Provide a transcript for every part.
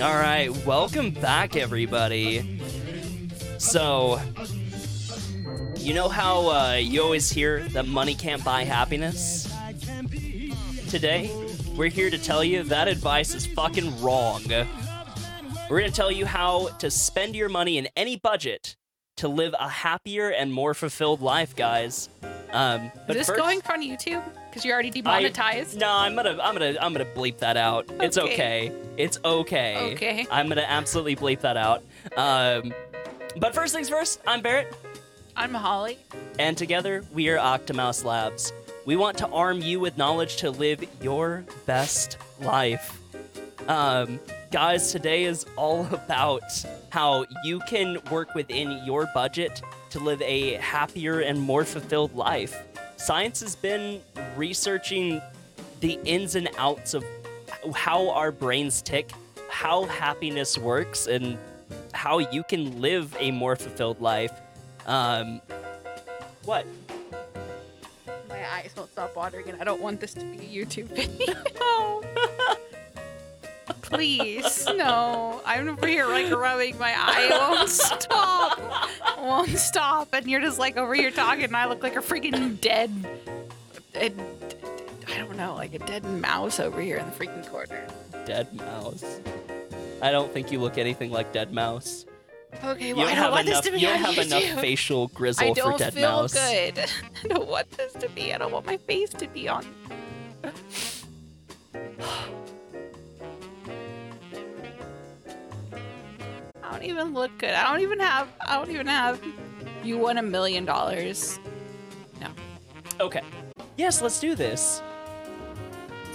All right, welcome back, everybody. So, you know how uh, you always hear that money can't buy happiness? Today, we're here to tell you that advice is fucking wrong. We're going to tell you how to spend your money in any budget to live a happier and more fulfilled life, guys. Um, but Is this first- going on YouTube? Because you're already I- demonetized. no, I'm gonna, I'm gonna, I'm gonna bleep that out. It's Okay. okay. It's okay. Okay. I'm gonna absolutely bleep that out. Um, but first things first. I'm Barrett, I'm Holly. and together we are Octomouse Labs. We want to arm you with knowledge to live your best life. Um, guys, today is all about how you can work within your budget to live a happier and more fulfilled life. Science has been researching the ins and outs of how our brains tick, how happiness works, and how you can live a more fulfilled life. Um, what? My eyes won't stop watering, and I don't want this to be a YouTube video. Please, no. I'm over here like rubbing my eye. It won't stop. Won't stop. And you're just like over here talking, and I look like a freaking dead. I I don't know, like a dead mouse over here in the freaking corner. Dead mouse. I don't think you look anything like deadmau5. Okay, well, I don't have want enough. this to be You don't on have enough facial grizzle I don't feel good. I don't want this to be. I don't want my face to be on. I don't even look good. I don't even have. I don't even have. You won a million dollars. No. Okay. Yes, let's do this.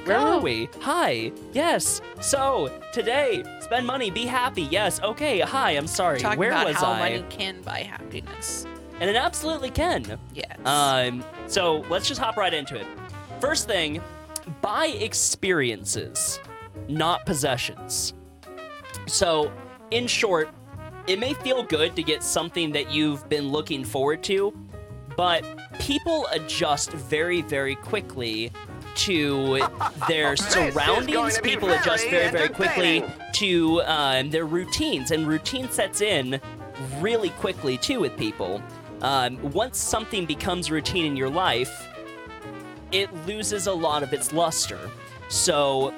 Where are we? Hi. Yes. So today, spend money, be happy. Yes. Okay. Hi. I'm sorry. Talking Where about was how I? money can buy happiness. And it absolutely can. Yes. Um. So let's just hop right into it. First thing, buy experiences, not possessions. So, in short, it may feel good to get something that you've been looking forward to, but people adjust very, very quickly to their This is going surroundings. to People adjust very, very very quickly to um, their routines, and routine sets in really quickly too with people. Um, once something becomes routine in your life, it loses a lot of its luster. So,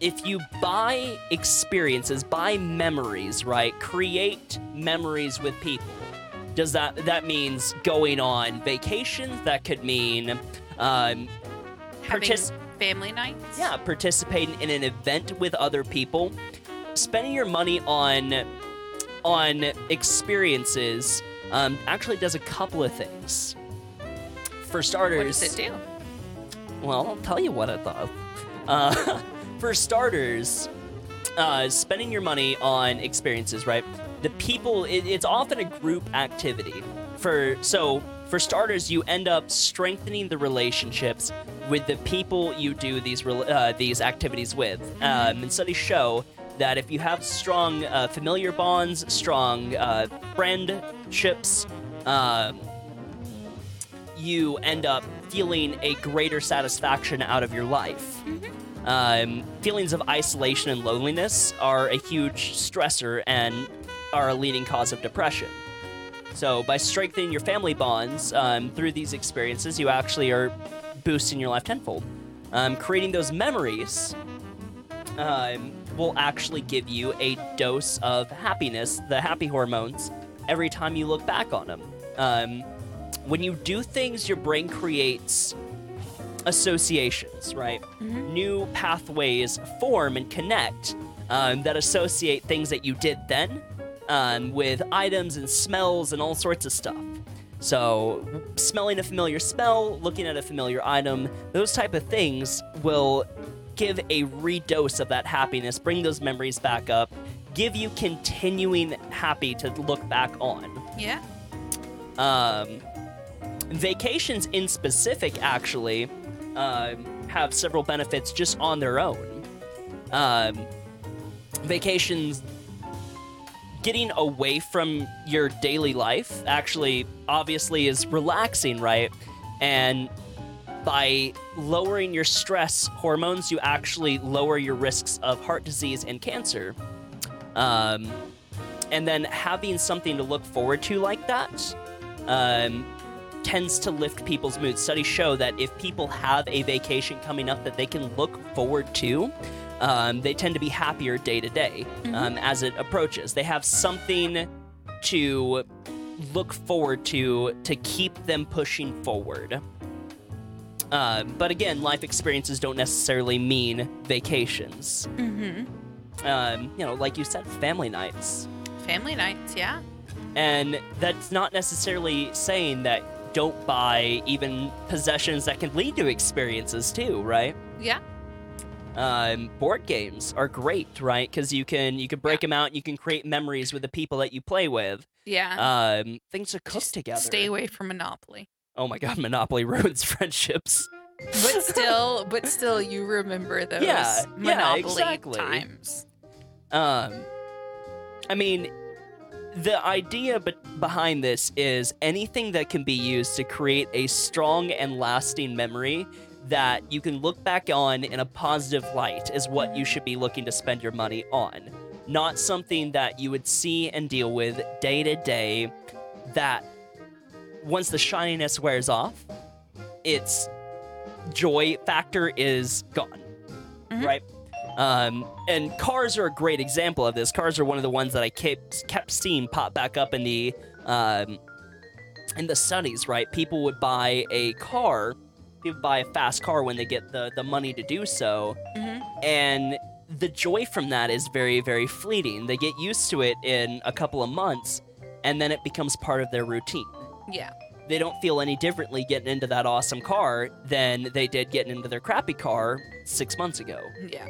if you buy experiences, buy memories, right? Create memories with people. Does that that means going on vacations? That could mean, um, partic- family nights. yeah, participating in an event with other people, spending your money on on experiences um, actually does a couple of things. For starters, What does it do? well, I'll tell you what I thought. Uh, for starters, uh, spending your money on experiences, right? The people, it, it's often a group activity. For so, for starters, you end up strengthening the relationships with the people you do these uh, these activities with. Um, and studies show that if you have strong uh, familiar bonds, strong uh, friendships, um, you end up feeling a greater satisfaction out of your life. Um, feelings of isolation and loneliness are a huge stressor and are a leading cause of depression. So, by strengthening your family bonds um, through these experiences, you actually are boosting your life tenfold. Um, creating those memories um, will actually give you a dose of happiness, the happy hormones, every time you look back on them. Um, when you do things, your brain creates associations, right? New pathways form and connect um, that associate things that you did then um, with items and smells and all sorts of stuff. So, smelling a familiar smell, looking at a familiar item, those type of things will give a redose of that happiness, bring those memories back up, give you continuing happy to look back on. Yeah. Um, vacations in specific actually um, have several benefits just on their own. Um, vacations, getting away from your daily life, actually, obviously, is relaxing, right? And by lowering your stress hormones, you actually lower your risks of heart disease and cancer. Um, and then having something to look forward to like that um, tends to lift people's moods. Studies show that if people have a vacation coming up that they can look forward to, um, they tend to be happier day to day um, as it approaches. They have something to look forward to to keep them pushing forward. Uh, but again, life experiences don't necessarily mean vacations. Mm-hmm. Um, you know, like you said, family nights. Family nights, yeah. And that's not necessarily saying that don't buy even possessions that can lead to experiences too, right? Yeah. Um, board games are great, right? Because you can you can break them out, and you can create memories with the people that you play with. Yeah. Um, things are cook Just together. Stay away from Monopoly. Oh my god, Monopoly ruins friendships. But still, but still, you remember those Yeah, yeah, Monopoly exactly. times. Um, I mean, the idea be- behind this is anything that can be used to create a strong and lasting memory that you can look back on in a positive light is what you should be looking to spend your money on. Not something that you would see and deal with day to day that once the shininess wears off, its joy factor is gone. Mhm. Right? Um, and cars are a great example of this. Cars are one of the ones that I kept kept seeing pop back up in the um, in the studies. Right, people would buy a car, people buy a fast car when they get the the money to do so, Mhm. and the joy from that is very very fleeting. They get used to it in a couple of months, and then it becomes part of their routine Yeah. they don't feel any differently getting into that awesome car than they did getting into their crappy car six months ago. Yeah.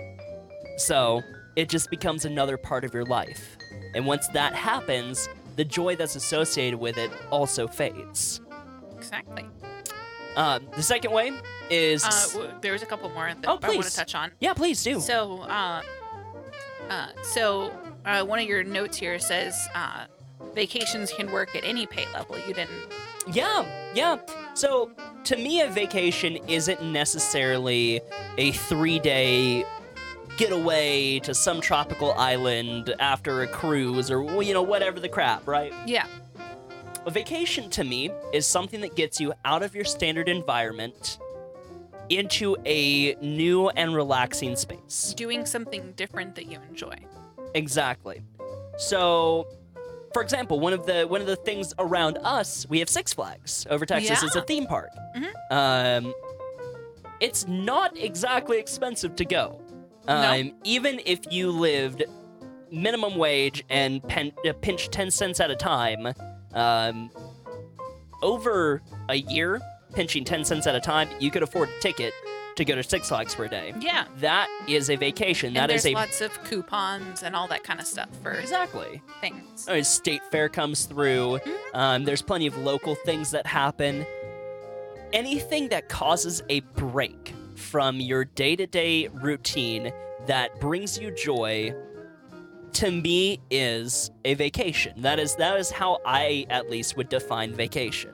So it just becomes another part of your life. And once that happens, the joy that's associated with it also fades. Exactly. Uh, the second way is. Uh, w- there a couple more that Oh, I want to touch on. yeah, please do. So, uh, uh, so uh, one of your notes here says uh, vacations can work at any pay level. You didn't. Yeah, yeah. So to me, a vacation isn't necessarily a three day getaway to some tropical island after a cruise or, you know, whatever the crap, right? Yeah. A vacation to me is something that gets you out of your standard environment into a new and relaxing space. Doing something different that you enjoy. Exactly. So, for example, one of the one of the things around us, we have Six Flags over Texas. It's a theme park. Mhm. Um, it's not exactly expensive to go. No. Um, even if you lived minimum wage and pen, uh, pinched ten cents at a time, um, over a year, pinching ten cents at a time, you could afford a ticket to go to Six Flags for a day. Yeah. That is a vacation. and That there's a lots of coupons and all that kind of stuff for exactly. things. State fair comes through. Um, there's plenty of local things that happen. Anything that causes a break from your day to day routine that brings you joy, to me, is a vacation. That is that is how I at least would define vacation.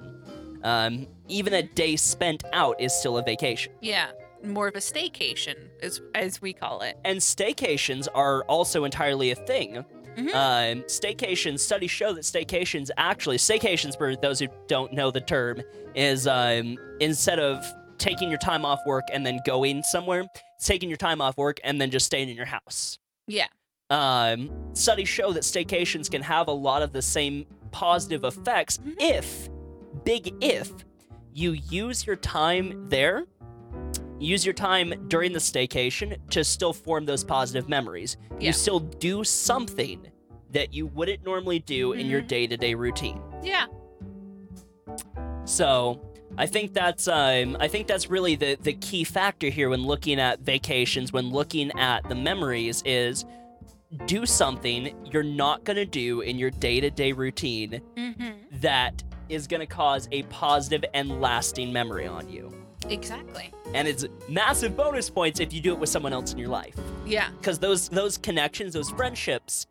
Um, even a day spent out is still a vacation. Yeah. More of a staycation, as as we call it. And staycations are also entirely a thing. Mhm. Um, staycations, studies show that staycations actually, staycations, for those who don't know the term, is um, instead of taking your time off work and then going somewhere, it's taking your time off work and then just staying in your house. Yeah. Um, studies show that staycations can have a lot of the same positive effects Mhm. if, big if, you use your time there, use your time during the staycation to still form those positive memories. Yeah. You still do something that you wouldn't normally do in your day to day routine. Yeah. So I think that's um, I think that's really the the key factor here when looking at vacations, when looking at the memories is do something you're not gonna do in your day to day routine Mm-hmm. that is gonna cause a positive and lasting memory on you. Exactly. And it's massive bonus points if you do it with someone else in your life. Yeah. because those those connections, those friendships,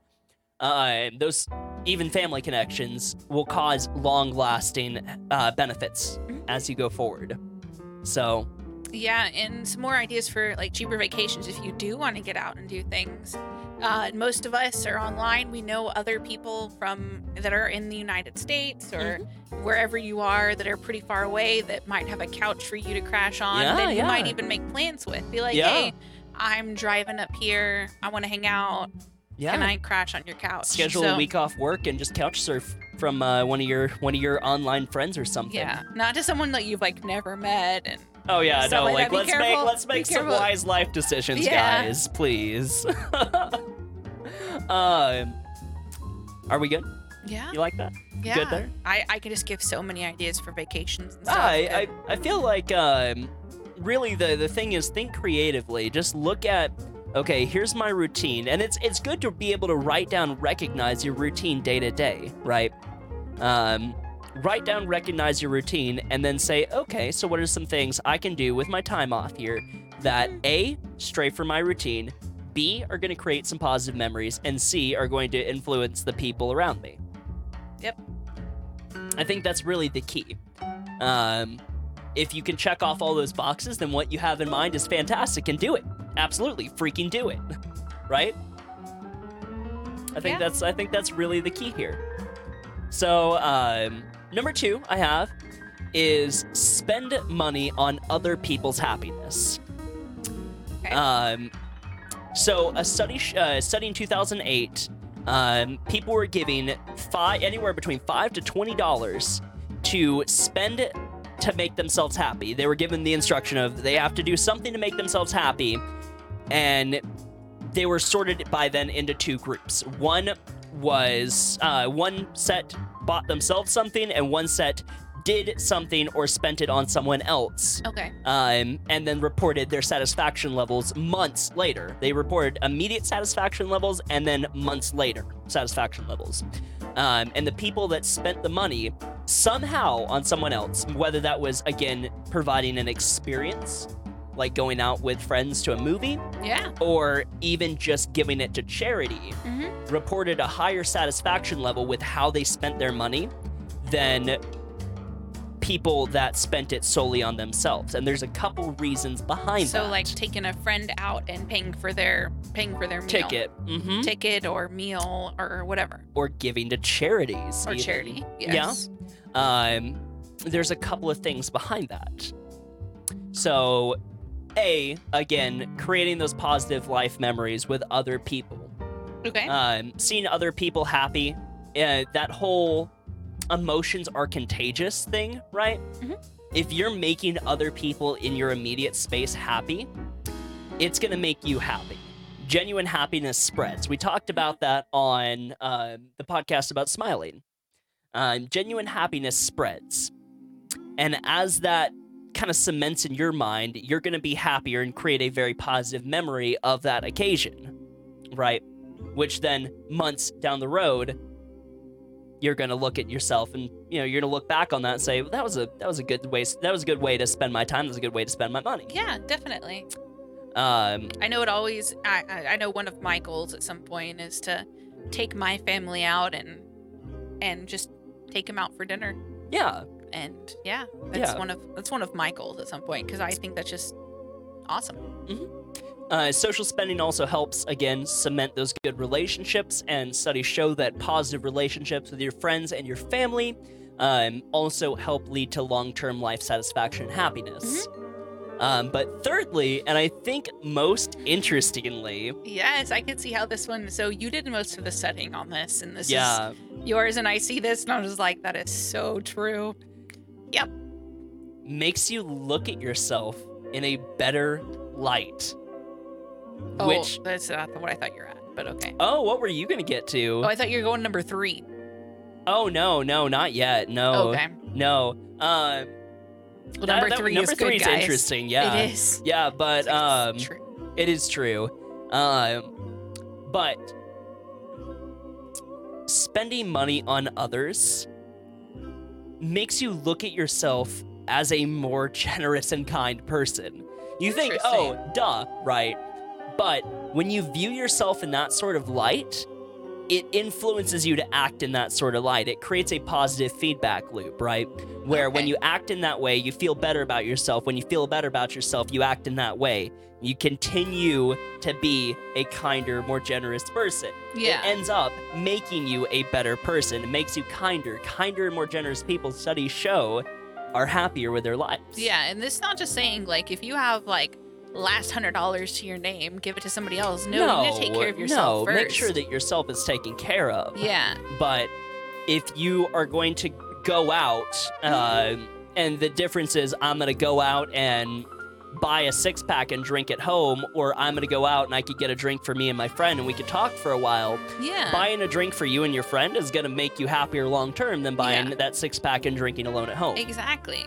uh, those even family connections will cause long lasting uh, benefits as you go forward. So Yeah, and some more ideas for like cheaper vacations if you do want to get out and do things. Uh, most of us are online. We know other people from that are in the United States or Mm-hmm. wherever you are that are pretty far away that might have a couch for you to crash on. Yeah, that you might even make plans with. Be like, Yeah. hey, I'm driving up here. I want to hang out. Yeah. Can I crash on your couch? Schedule So- a week off work and just couch surf from uh, one of your one of your online friends or something. Yeah, not to someone that you've like never met and Oh yeah, no, like like, let's make let's make some careful. wise life decisions, Yeah. guys, please. um, are we good? yeah, You like that? yeah. Good there. I I could just give so many ideas for vacations and stuff. I, I I feel like um, really the the thing is think creatively. Just look at okay, here's my routine, and it's it's good to be able to write down, recognize your routine day to day, right? Um, write down, recognize your routine, and then say, okay, so what are some things I can do with my time off here that a stray from my routine, b are going to create some positive memories, and c are going to influence the people around me. Yep. I think that's really the key. Um, if you can check off all those boxes, then what you have in mind is fantastic and do it. Absolutely, freaking do it. right? I think Yeah. that's I think that's really the key here. So, um, number two I have is spend money on other people's happiness. Okay. Um, so a study, sh- uh, study in 2008, um, people were giving five, anywhere between five to twenty dollars to spend to make themselves happy. They were given the instruction of they have to do something to make themselves happy, and they were sorted by then into two groups. One was uh, one set bought themselves something, and one set did something or spent it on someone else okay. um, and then reported their satisfaction levels months later. They reported immediate satisfaction levels and then months later satisfaction levels. Um, and the people that spent the money somehow on someone else, whether that was again providing an experience, like going out with friends to a movie, Yeah. or even just giving it to charity, hmm reported a higher satisfaction level with how they spent their money than people that spent it solely on themselves. And there's a couple reasons behind So that. So like taking a friend out and paying for their paying for their meal. ticket hmm ticket or meal or whatever or giving to charities or even. charity. Yeah. Um, there's a couple of things behind that. So, A, again, creating those positive life memories with other people. Okay. um, seeing other people happy, uh, that whole emotions are contagious thing, right? Mhm. If you're making other people in your immediate space happy, it's gonna make you happy. Genuine happiness spreads. We talked about that on um, the podcast about smiling. Um, genuine happiness spreads, and as that kind of cements in your mind, you're gonna be happier and create a very positive memory of that occasion, right? which then months down the road you're going to look at yourself and you know you're going to look back on that and say well, that was a that was a good way that was a good way to spend my time that was a good way to spend my money yeah, definitely. um I know it always. I I know one of my goals at some point is to take my family out and and just take them out for dinner. yeah And yeah, that's Yeah. one of that's one of my goals at some point because I think that's just awesome. Uh, social spending also helps again cement those good relationships and studies show that positive relationships with your friends and your family um, also help lead to long-term life satisfaction and happiness um, but thirdly and i think most interestingly Yes, I could see how this one. So you did most of the setting on this, and this yeah is yours. And I see this, and I'm just like, that is so true. Yep. Makes you look at yourself in a better light. Oh, Which that's not what I thought you're at, but okay. oh, what were you gonna get to? Oh, I thought you were going number three. Oh no, no, not yet. No, Okay. no. Um, Well, number that- three number is three good, is guys. interesting. Yeah, It is. yeah, but um, true. it is true. Um, but spending money on others makes you look at yourself as a more generous and kind person. You think, oh, duh, right? But when you view yourself in that sort of light, it influences you to act in that sort of light. It creates a positive feedback loop, right? Where when you act in that way, you feel better about yourself. When you feel better about yourself, you act in that way. You continue to be a kinder, more generous person. Yeah. It ends up making you a better person. It makes you kinder. Kinder and more generous people, studies show, are happier with their lives. Yeah, and this is not just saying like if you have like last hundred dollars to your name, give it to somebody else. No, you need to take care of yourself no, first. make sure that yourself is taken care of. Yeah. But if you are going to go out, uh, and the difference is I'm going to go out and buy a six pack and drink at home, or I'm going to go out and I could get a drink for me and my friend and we could talk for a while. Yeah. Buying a drink for you and your friend is going to make you happier long term than buying Yeah. that six pack and drinking alone at home. Exactly.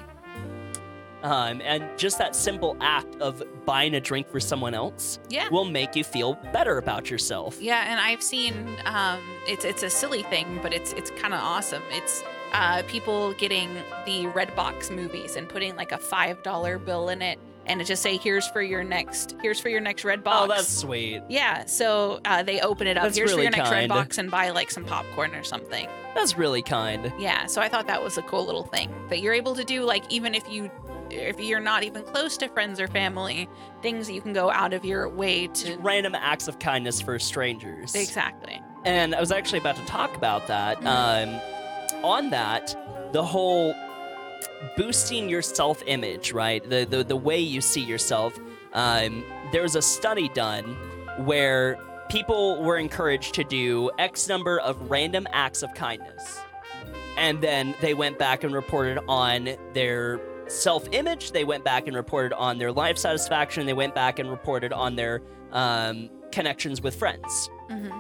Um, and just that simple act of buying a drink for someone else Yeah. will make you feel better about yourself. Yeah, and I've seen um, it's it's a silly thing, but it's it's kind of awesome. It's uh, people getting the Redbox movies and putting like a five dollar bill in it, and it just say, "Here's for your next, here's for your next Redbox." Oh, that's sweet. yeah. So uh, they open it up. That's Here's really for your next kind. Redbox, and buy like some popcorn or something. That's really kind. Yeah. So I thought that was a cool little thing that you're able to do. Like even if you if you're not even close to friends or family, things that you can go out of your way to. Random acts of kindness for strangers. Exactly. And I was actually about to talk about that. Um, on that, the whole boosting your self image, right? The, the, the way you see yourself. Um, there was a study done where people were encouraged to do X number of random acts of kindness. And then they went back and reported on their self image. They went back and reported on their life satisfaction. They went back and reported on their um, connections with friends. hmm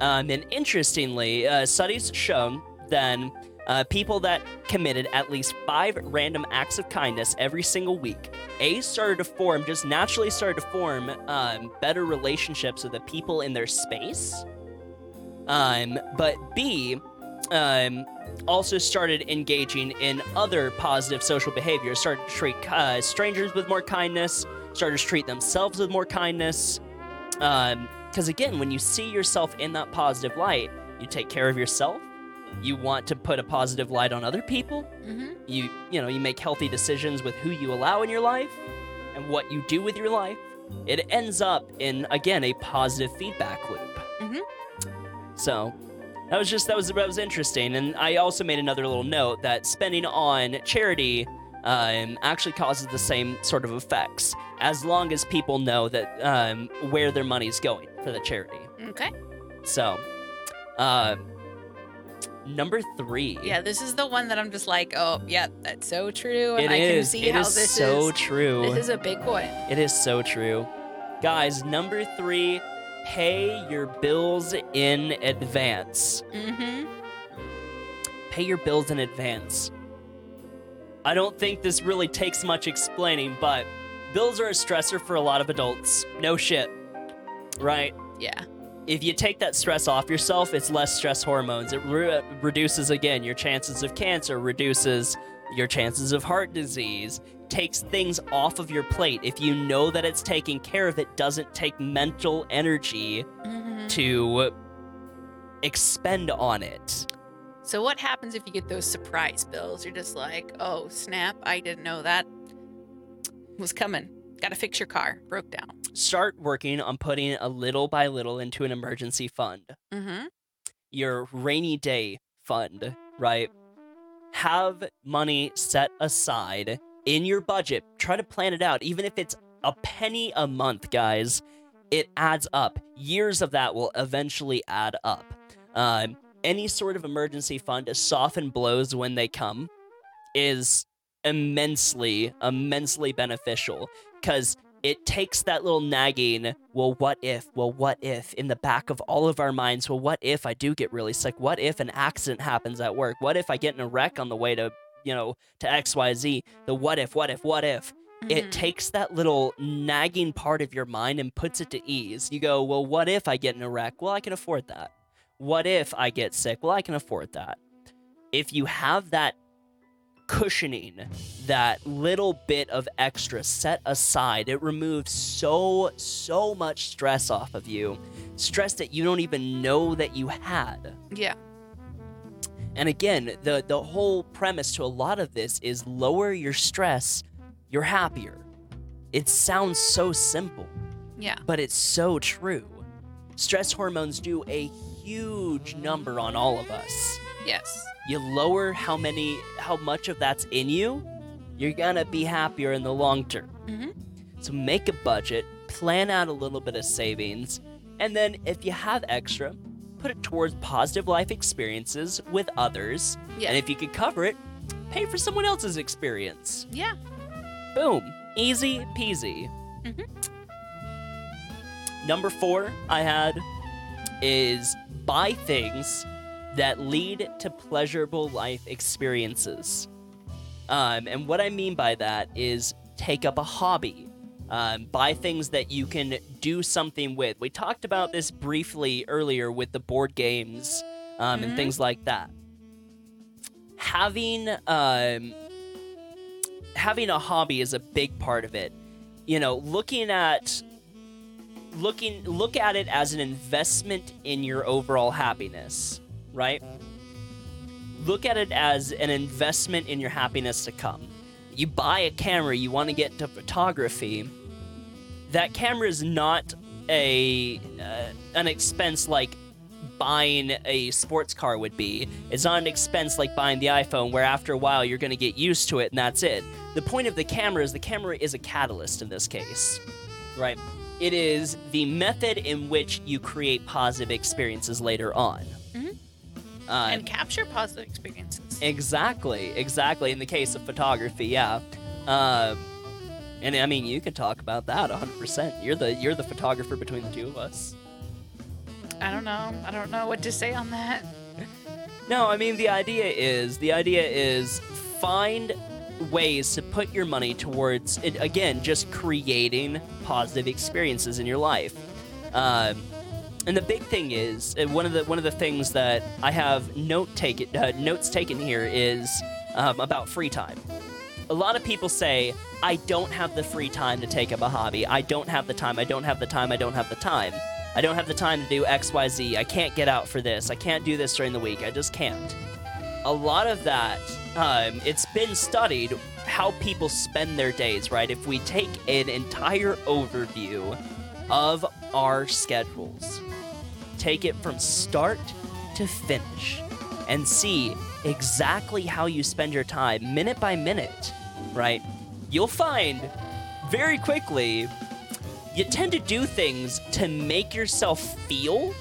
Um, and interestingly, uh, studies shown then uh, people that committed at least five random acts of kindness every single week, A, started to form, just naturally started to form um, better relationships with the people in their space. Um, but B, um, also started engaging in other positive social behaviors, started to treat uh, strangers with more kindness, started to treat themselves with more kindness. Because again, when you see yourself in that positive light, you take care of yourself. You want to put a positive light on other people. hmm You, you know, you make healthy decisions with who you allow in your life and what you do with your life. It ends up in again a positive feedback loop. Mhm. So that was just that was that was interesting, and I also made another little note that spending on charity um, actually causes the same sort of effects as long as people know that um, where their money's going for the charity. Okay. So, uh, number three. Yeah, this is the one that I'm just like, oh, yeah, that's so true, and It I can see It how is this so is. So true. This is a big one. It is so true. Guys, number three, pay your bills in advance. Mm-hmm. Pay your bills in advance. I don't think this really takes much explaining, but bills are a stressor for a lot of adults. No shit. Right? Yeah. If you take that stress off yourself, it's less stress hormones. It re- reduces, again, your chances of cancer, reduces your chances of heart disease, takes things off of your plate. If you know that it's taking care of, it doesn't take mental energy Mm-hmm. to expend on it. So what happens if you get those surprise bills? You're just like, oh snap! I didn't know that was coming. Got to fix your car. Broke down. Start working on putting a little by little into an emergency fund. Mm-hmm. your rainy day fund, right? Have money set aside in your budget. Try to plan it out, even if it's a penny a month, guys. It adds up. Years of that will eventually add up. Um, any sort of emergency fund to soften blows when they come is immensely, immensely beneficial because it takes that little nagging, well, what if, well, what if, in the back of all of our minds, well, what if I do get really sick? What if an accident happens at work? What if I get in a wreck on the way to, you know, to XYZ? The what if, what if, what if? Mm-hmm. It takes that little nagging part of your mind and puts it to ease. You go, well, what if I get in a wreck? Well, I can afford that. What if I get sick? Well, I can afford that. If you have that cushioning that little bit of extra set aside, it removes so, so much stress off of you. Stress that you don't even know that you had. Yeah. And again, the, the whole premise to a lot of this is lower your stress, you're happier. It sounds so simple, Yeah. but it's so true. Stress hormones do a huge number on all of us. Yes. You lower how many how much of that's in you, you're gonna be happier in the long term. Mhm. So make a budget, plan out a little bit of savings, and then if you have extra, put it towards positive life experiences with others. Yeah. And if you can cover it, pay for someone else's experience. Yeah. Boom. Easy peasy. Mhm. Number four I had is buy things that lead to pleasurable life experiences. Um, and what I mean by that is take up a hobby. Um, buy things that you can do something with. We talked about this briefly earlier with the board games um, and Mhm. things like that. Having um, having a hobby is a big part of it. You know, looking at looking look at it as an investment in your overall happiness, right? Look at it as an investment in your happiness to come. You buy a camera, you want to get into photography. That camera is not a uh, an expense like buying a sports car would be. It's not an expense like buying the iPhone, where after a while you're going to get used to it and that's it. The point of the camera is the camera is a catalyst in this case, right? It is the method in which you create positive experiences later on. Uh, and capture positive experiences. Exactly, exactly. In the case of photography, yeah. Um, and I mean, you can talk about that 100%. You're the you're the photographer between the two of us. I don't know. I don't know what to say on that. No, I mean the idea is the idea is find ways to put your money towards it again, just creating positive experiences in your life. Um, and the big thing is and one of the one of the things that I have note taken uh, notes taken here is um, about free time. A lot of people say, "I don't have the free time to take up a hobby. I don't have the time. I don't have the time. I don't have the time. I don't have the time to do X, Y, Z. I can't get out for this. I can't do this during the week. I just can't." A lot of that, um, it's been studied how people spend their days. Right? If we take an entire overview of our schedules, take it from start to finish, and see exactly how you spend your time minute by minute, right? You'll find very quickly you tend to do things to make yourself feel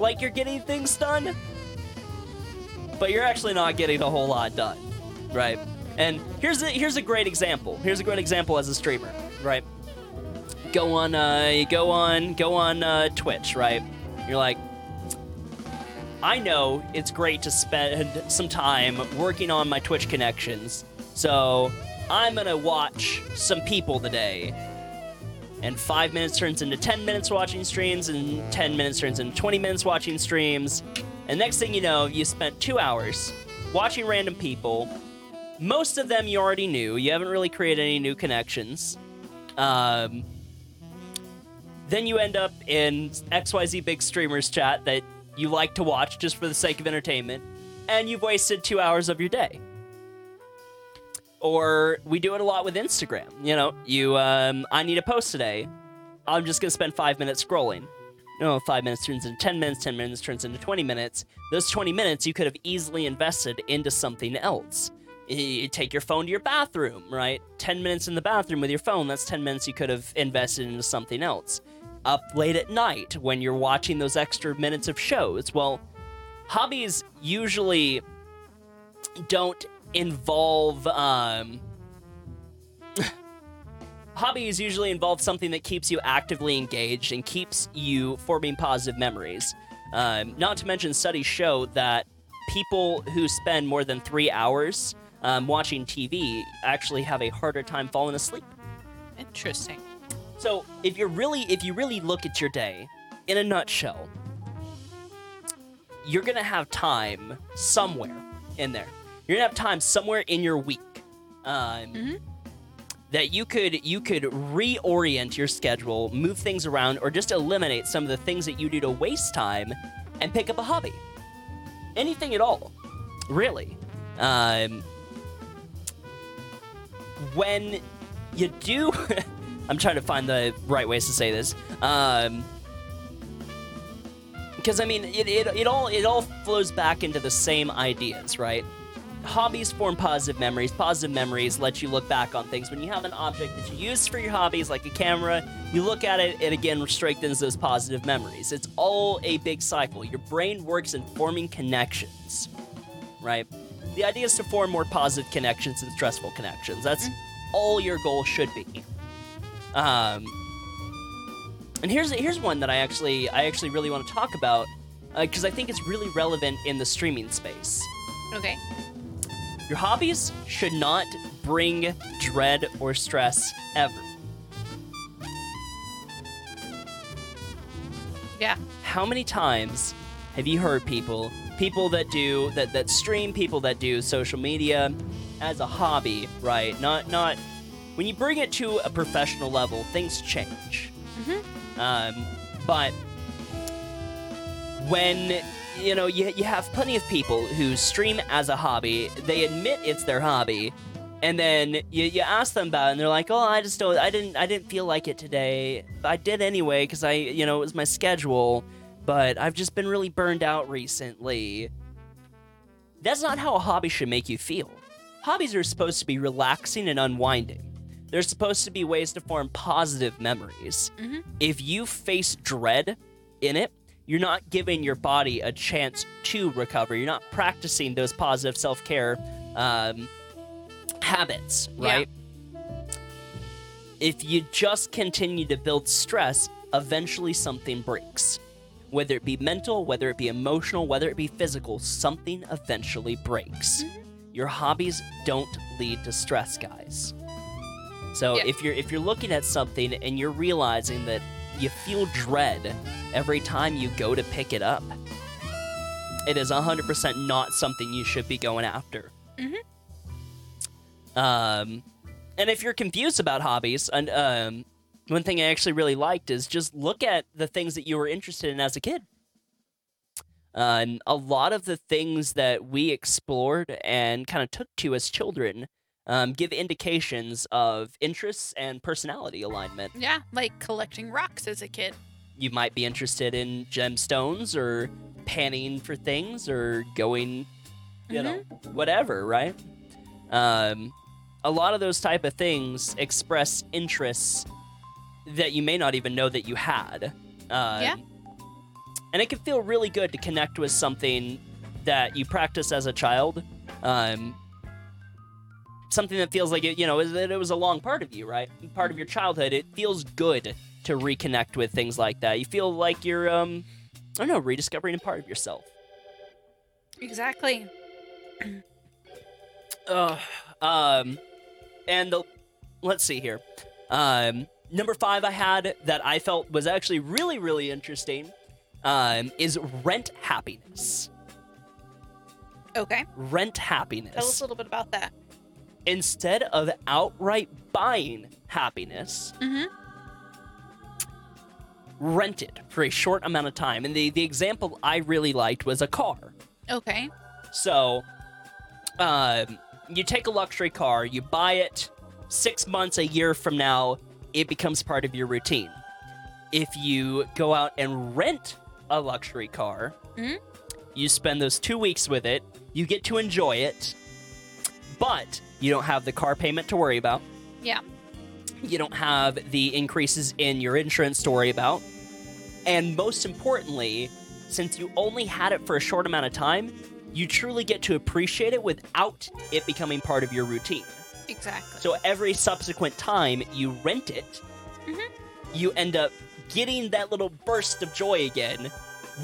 like you're getting things done, but you're actually not getting a whole lot done, right? And here's a here's a great example. Here's a great example as a streamer, right? Go on, uh, go on, go on uh, Twitch, right? You're like, I know it's great to spend some time working on my Twitch connections, so I'm gonna watch some people today. And five minutes turns into 10 minutes watching streams, and 10 minutes turns into 20 minutes watching streams. And next thing you know, you spent two hours watching random people. Most of them you already knew. You haven't really created any new connections. Um, then you end up in XYZ Big Streamers chat that you like to watch just for the sake of entertainment, and you've wasted two hours of your day. Or we do it a lot with Instagram. You know, you, um, I need a post today. I'm just gonna spend five minutes scrolling. No, five minutes turns into 10 minutes, 10 minutes turns into 20 minutes. Those 20 minutes you could have easily invested into something else. You take your phone to your bathroom, right? 10 minutes in the bathroom with your phone, that's 10 minutes you could have invested into something else. Up late at night when you're watching those extra minutes of shows. Well, hobbies usually don't involve um hobbies usually involve something that keeps you actively engaged and keeps you forming positive memories um, not to mention studies show that people who spend more than three hours um, watching tv actually have a harder time falling asleep Interesting. So if you're really if you really look at your day in a nutshell, you're gonna have time somewhere in there. You're gonna have time somewhere in your week um, Mhm. that you could you could reorient your schedule, move things around, or just eliminate some of the things that you do to waste time, and pick up a hobby. Anything at all, really. Um, when you do, I'm trying to find the right ways to say this. Um, because I mean, it, it, it all it all flows back into the same ideas, right? Hobbies form positive memories. Positive memories let you look back on things. When you have an object that you use for your hobbies, like a camera, you look at it, it again strengthens those positive memories. It's all a big cycle. Your brain works in forming connections, right? The idea is to form more positive connections than stressful connections. That's all your goal should be. Um, and here's here's one that I actually I actually really want to talk about because I think it's really relevant in the streaming space. Okay. Your hobbies should not bring dread or stress ever. Yeah. How many times have you heard people, people that do that that stream, people that do social media as a hobby, right? Not not when you bring it to a professional level, things change. Um, but when you know you, you have plenty of people who stream as a hobby, they admit it's their hobby, and then you, you ask them about it, and they're like, "Oh, I just don't, I didn't, I didn't feel like it today. I did anyway because I, you know, it was my schedule, but I've just been really burned out recently." That's not how a hobby should make you feel. Hobbies are supposed to be relaxing and unwinding. They're supposed to be ways to form positive memories. Mhm. If you face dread in it, you're not giving your body a chance to recover. You're not practicing those positive self care um, habits, Yeah. right? If you just continue to build stress, eventually something breaks. Whether it be mental, whether it be emotional, whether it be physical, something eventually breaks. Your hobbies don't lead to stress, guys. So Yeah. if you're if you're looking at something and you're realizing that you feel dread every time you go to pick it up, it is 100% not something you should be going after. Um, and if you're confused about hobbies, and um, one thing I actually really liked is just look at the things that you were interested in as a kid. And a lot of the things that we explored and kind of took to as children um, give indications of interests and personality alignment. Yeah. Like collecting rocks as a kid. You might be interested in gemstones or panning for things or going, you know, whatever, right? Um, a lot of those type of things express interests that you may not even know that you had. Um, Yeah. And it can feel really good to connect with something that you practice as a child. Um, something that feels like it, you know, is that it was a long part of you, right? Part of your childhood. It feels good to reconnect with things like that. You feel like you're, um, I don't know, rediscovering a part of yourself. Exactly. Uh, um, and the, let's see here. Um, number five I had that I felt was actually really, really interesting. Um, is rent happiness. Okay. Rent happiness. Tell us a little bit about that. Instead of outright buying happiness, Mm-hmm. rent it for a short amount of time. And the, the example I really liked was a car. Okay. So, um, you take a luxury car, you buy it six months, a year from now, it becomes part of your routine. If you go out and rent a luxury car, Mhm. you spend those two weeks with it, you get to enjoy it, but you don't have the car payment to worry about. Yeah. You don't have the increases in your insurance to worry about. And most importantly, since you only had it for a short amount of time, you truly get to appreciate it without it becoming part of your routine. Exactly. So every subsequent time you rent it, Mhm. you end up getting that little burst of joy again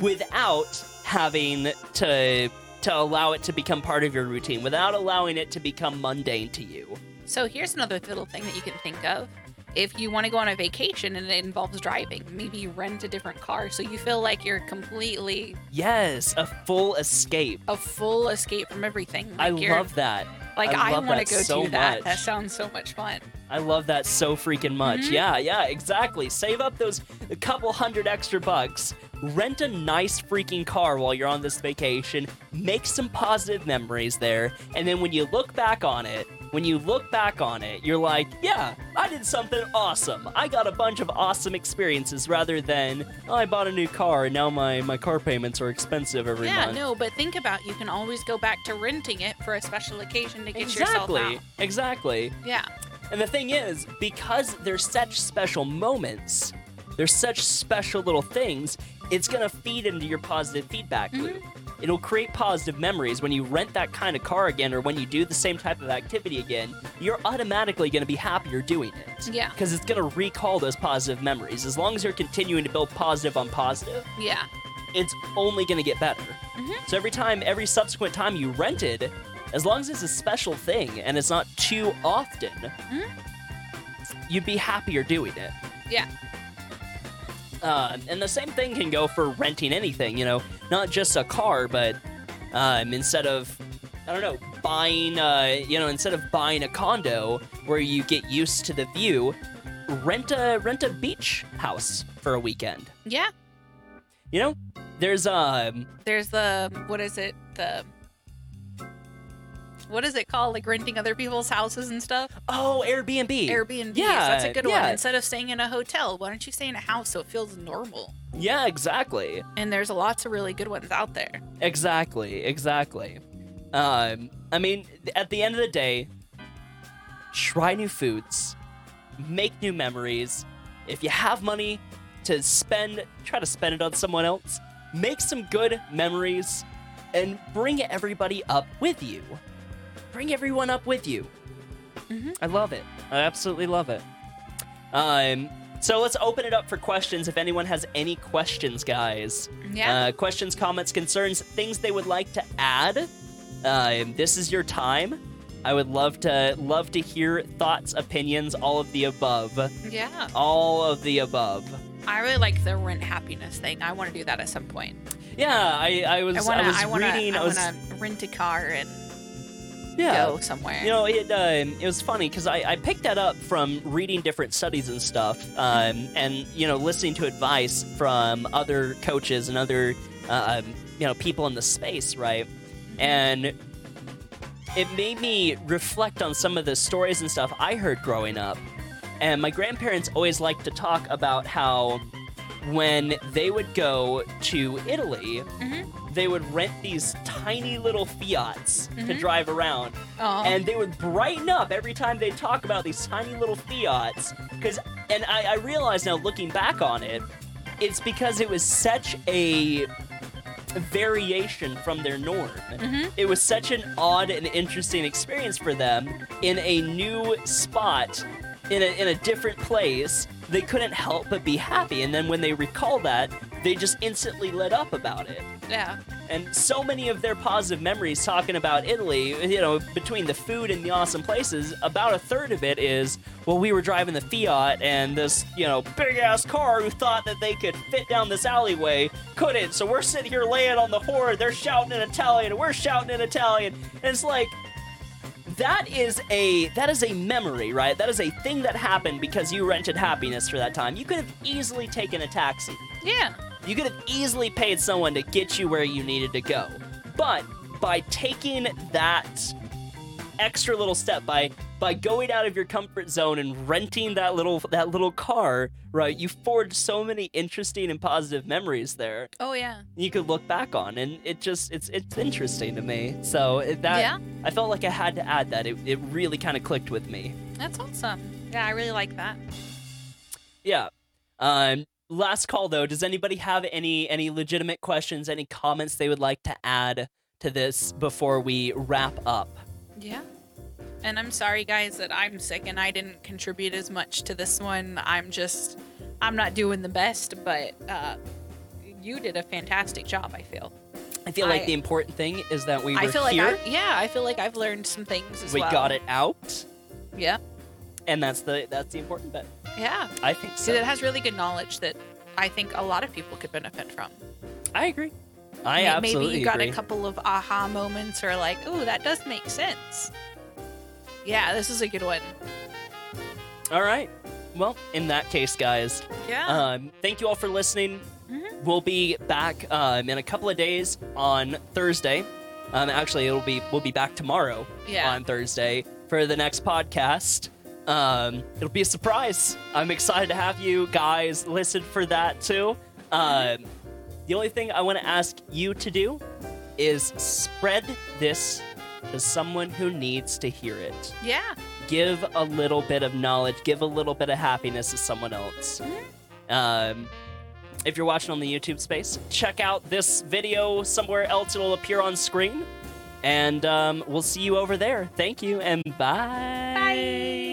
without having to to allow it to become part of your routine, without allowing it to become mundane to you. So here's another little thing that you can think of if you want to go on a vacation and it involves driving, maybe you rent a different car so you feel like you're completely Yes, a full escape. a full escape from everything. I Like you're- love that. Like I I, want to go so do that. much. That sounds so much fun. I love that so freaking much. Mhm. Yeah, yeah, exactly. Save up those a couple hundred extra bucks. Rent a nice freaking car while you're on this vacation. Make some positive memories there. And then when you look back on it, when you look back on it, you're like, yeah, I did something awesome. I got a bunch of awesome experiences rather than, oh, I bought a new car and now my, my car payments are expensive every yeah, month. Yeah, no, but think about you can always go back to renting it for a special occasion to get yourself Exactly. out. Exactly. Exactly. Yeah. And the thing is, because they're such special moments, they're such special little things, it's gonna feed into your positive feedback Mm-hmm. loop. It'll create positive memories when you rent that kind of car again or when you do the same type of activity again, you're automatically gonna be happier doing it. Yeah. Because it's gonna recall those positive memories. As long as you're continuing to build positive on positive, Yeah. it's only going to get better. Mhm. So every time, every subsequent time you rented, as long as it's a special thing and it's not too often, Mhm. you'd be happier doing it. Yeah. Uh, and the same thing can go for renting anything, you know, not just a car, but um, instead of, I don't know, buying, uh, you know, instead of buying a condo where you get used to the view, rent a rent a beach house for a weekend. Yeah. You know, there's um, There's the what is it? The what is it called? Like renting other people's houses and stuff? oh Airbnb. Airbnb. Yeah, that's a good yeah. one. Instead of staying in a hotel, why don't you stay in a house so it feels normal? Yeah, exactly. And there's lots of really good ones out there. Exactly, exactly. Um, I mean, at the end of the day, try new foods, make new memories. If you have money to spend, try to spend it on someone else. Make some good memories and bring everybody up with you. Bring everyone up with you. Mhm. I love it. I absolutely love it. Um, so let's open it up for questions. If anyone has any questions, guys, Yeah. uh, questions, comments, concerns, things they would like to add. Um, this is your time. I would love to love to hear thoughts, opinions, all of the above, yeah. all of the above. I really like the rent happiness thing. I want to do that at some point. Yeah, I, I was I want I was I want to reading. I I was want to rent a car and yeah. go somewhere. You know, it um, it was funny because I, I picked that up from reading different studies and stuff, um, and you know, listening to advice from other coaches and other uh, um, you know people in the space, right? And it made me reflect on some of the stories and stuff I heard growing up. And my grandparents always liked to talk about how when they would go to Italy, Mhm. They would rent these tiny little Fiats to Mhm. drive around Oh. and they would brighten up every time they talk about these tiny little fiats because and I, I realize now looking back on it it's because it was such a variation from their norm Mhm. it was such an odd and interesting experience for them in a new spot in a, in a different place they couldn't help but be happy and then when they recall that they just instantly lit up about it yeah. and so many of their positive memories talking about Italy, you know, between the food and the awesome places, about a third of it is, well, we were driving the Fiat and this, you know, big ass car who thought that they could fit down this alleyway couldn't. So we're sitting here laying on the horn, they're shouting in Italian, and we're shouting in Italian. And it's like, that is a that is a memory, right? That is a thing that happened because you rented happiness for that time. You could have easily taken a taxi. Yeah. You could have easily paid someone to get you where you needed to go. But by taking that extra little step by by going out of your comfort zone and renting that little that little car, right? You forged so many interesting and positive memories there. Oh yeah. You could look back on and it just it's it's interesting to me. So it, that Yeah. I felt like I had to add that. It it really kind of clicked with me. That's awesome. Yeah, I really like that. Yeah. Um last call though, does anybody have any any legitimate questions, any comments they would like to add to this before we wrap up? Yeah. And I'm sorry guys that I'm sick and I didn't contribute as much to this one. I'm just I'm not doing the best, but uh you did a fantastic job, I feel. I feel like I- the important thing is that we were I feel like here. I, yeah, I feel like I've learned some things as we well. got it out, Yeah. and that's the that's the important bit. Yeah. I think so. Because it has really good knowledge that I think a lot of people could benefit from. I agree. I May- absolutely Maybe you got agree. a couple of aha moments or like, oh, that does make sense. Yeah, this is a good one. All right. Well, in that case, guys, Yeah. um, thank you all for listening. Mhm. We'll be back um, in a couple of days on Thursday. Um, actually, it'll be we'll be back tomorrow Yeah. on Thursday for the next podcast. Um, it'll be a surprise. I'm excited to have you guys listen for that too. Um, the only thing I want to ask you to do is spread this to someone who needs to hear it yeah. give a little bit of knowledge, give a little bit of happiness to someone else. Um, if you're watching on the YouTube space, check out this video somewhere else. It'll appear on screen. And um, we'll see you over there. Thank you and bye. bye.